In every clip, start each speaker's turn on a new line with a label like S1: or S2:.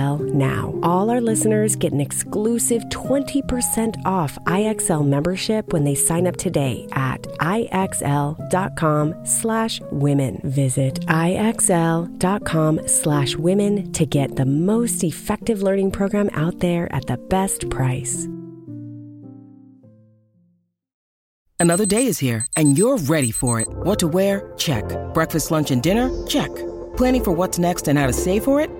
S1: IXL now. All our listeners get an exclusive 20% off IXL membership when they sign up today at IXL.com slash women. Visit IXL.com slash women to get the most effective learning program out there at the best price.
S2: Another day is here and you're ready for it. What to wear? Check. Breakfast, lunch, and dinner? Check. Planning for what's next and how to save for it?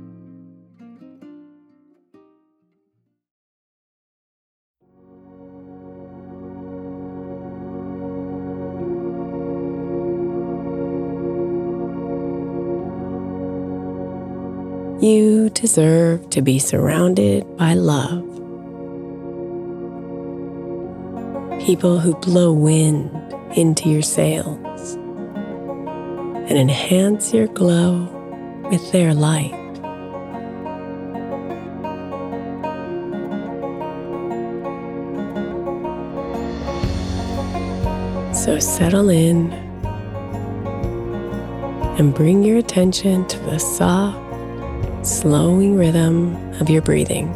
S1: You deserve to be surrounded by love. People who blow wind into your sails and enhance your glow with their light. So settle in and bring your attention to the soft slowing rhythm of your breathing.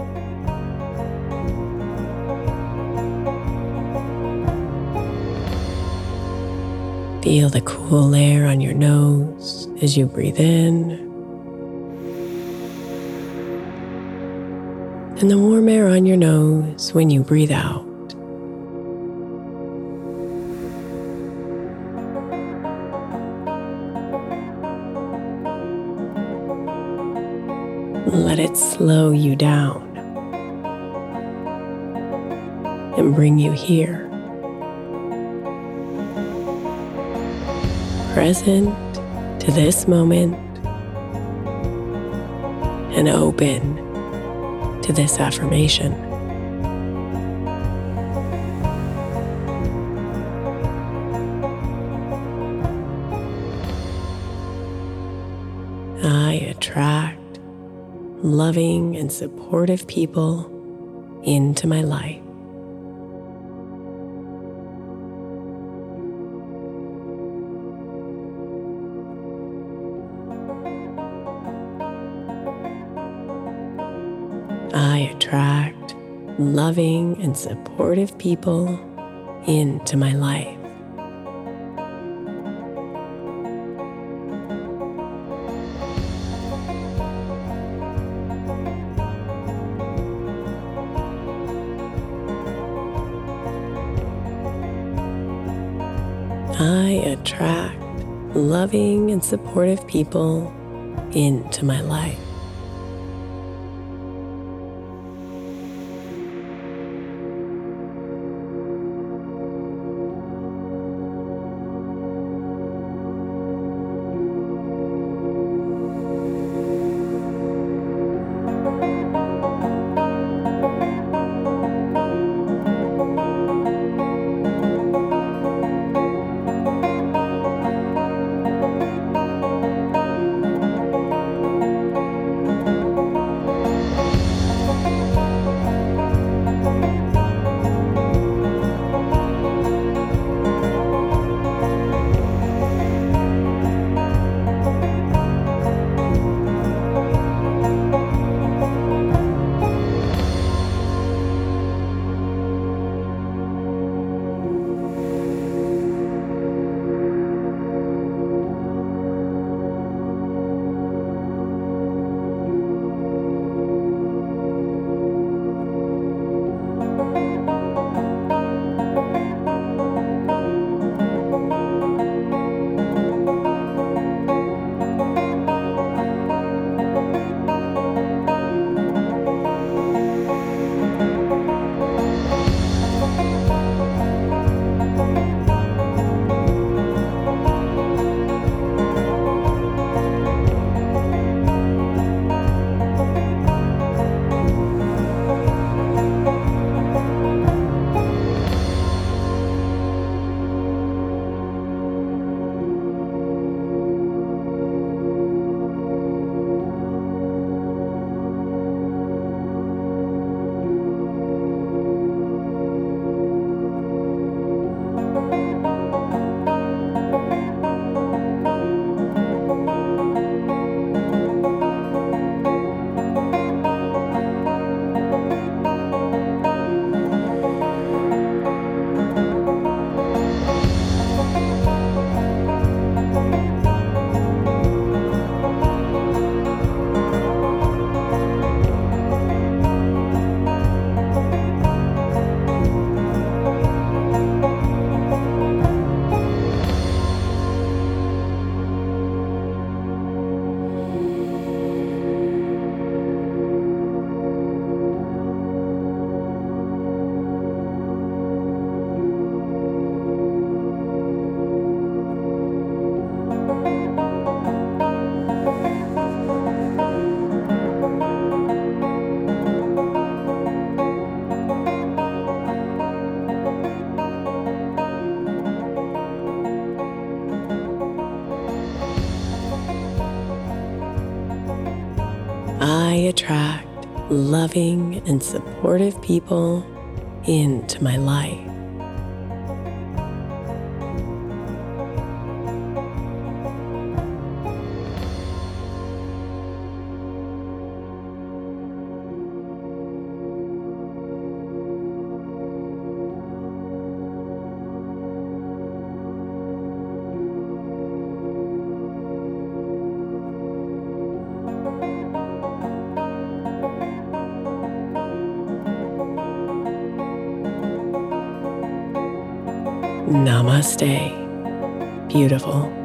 S1: Feel the cool air on your nose as you breathe in, and the warm air on your nose when you breathe out. Let it slow you down and bring you here. Present to this moment and open to this affirmation. Loving and supportive people into my life. I attract loving and supportive people into my life. I attract loving and supportive people into my life. I attract loving and supportive people into my life. Namaste. Beautiful.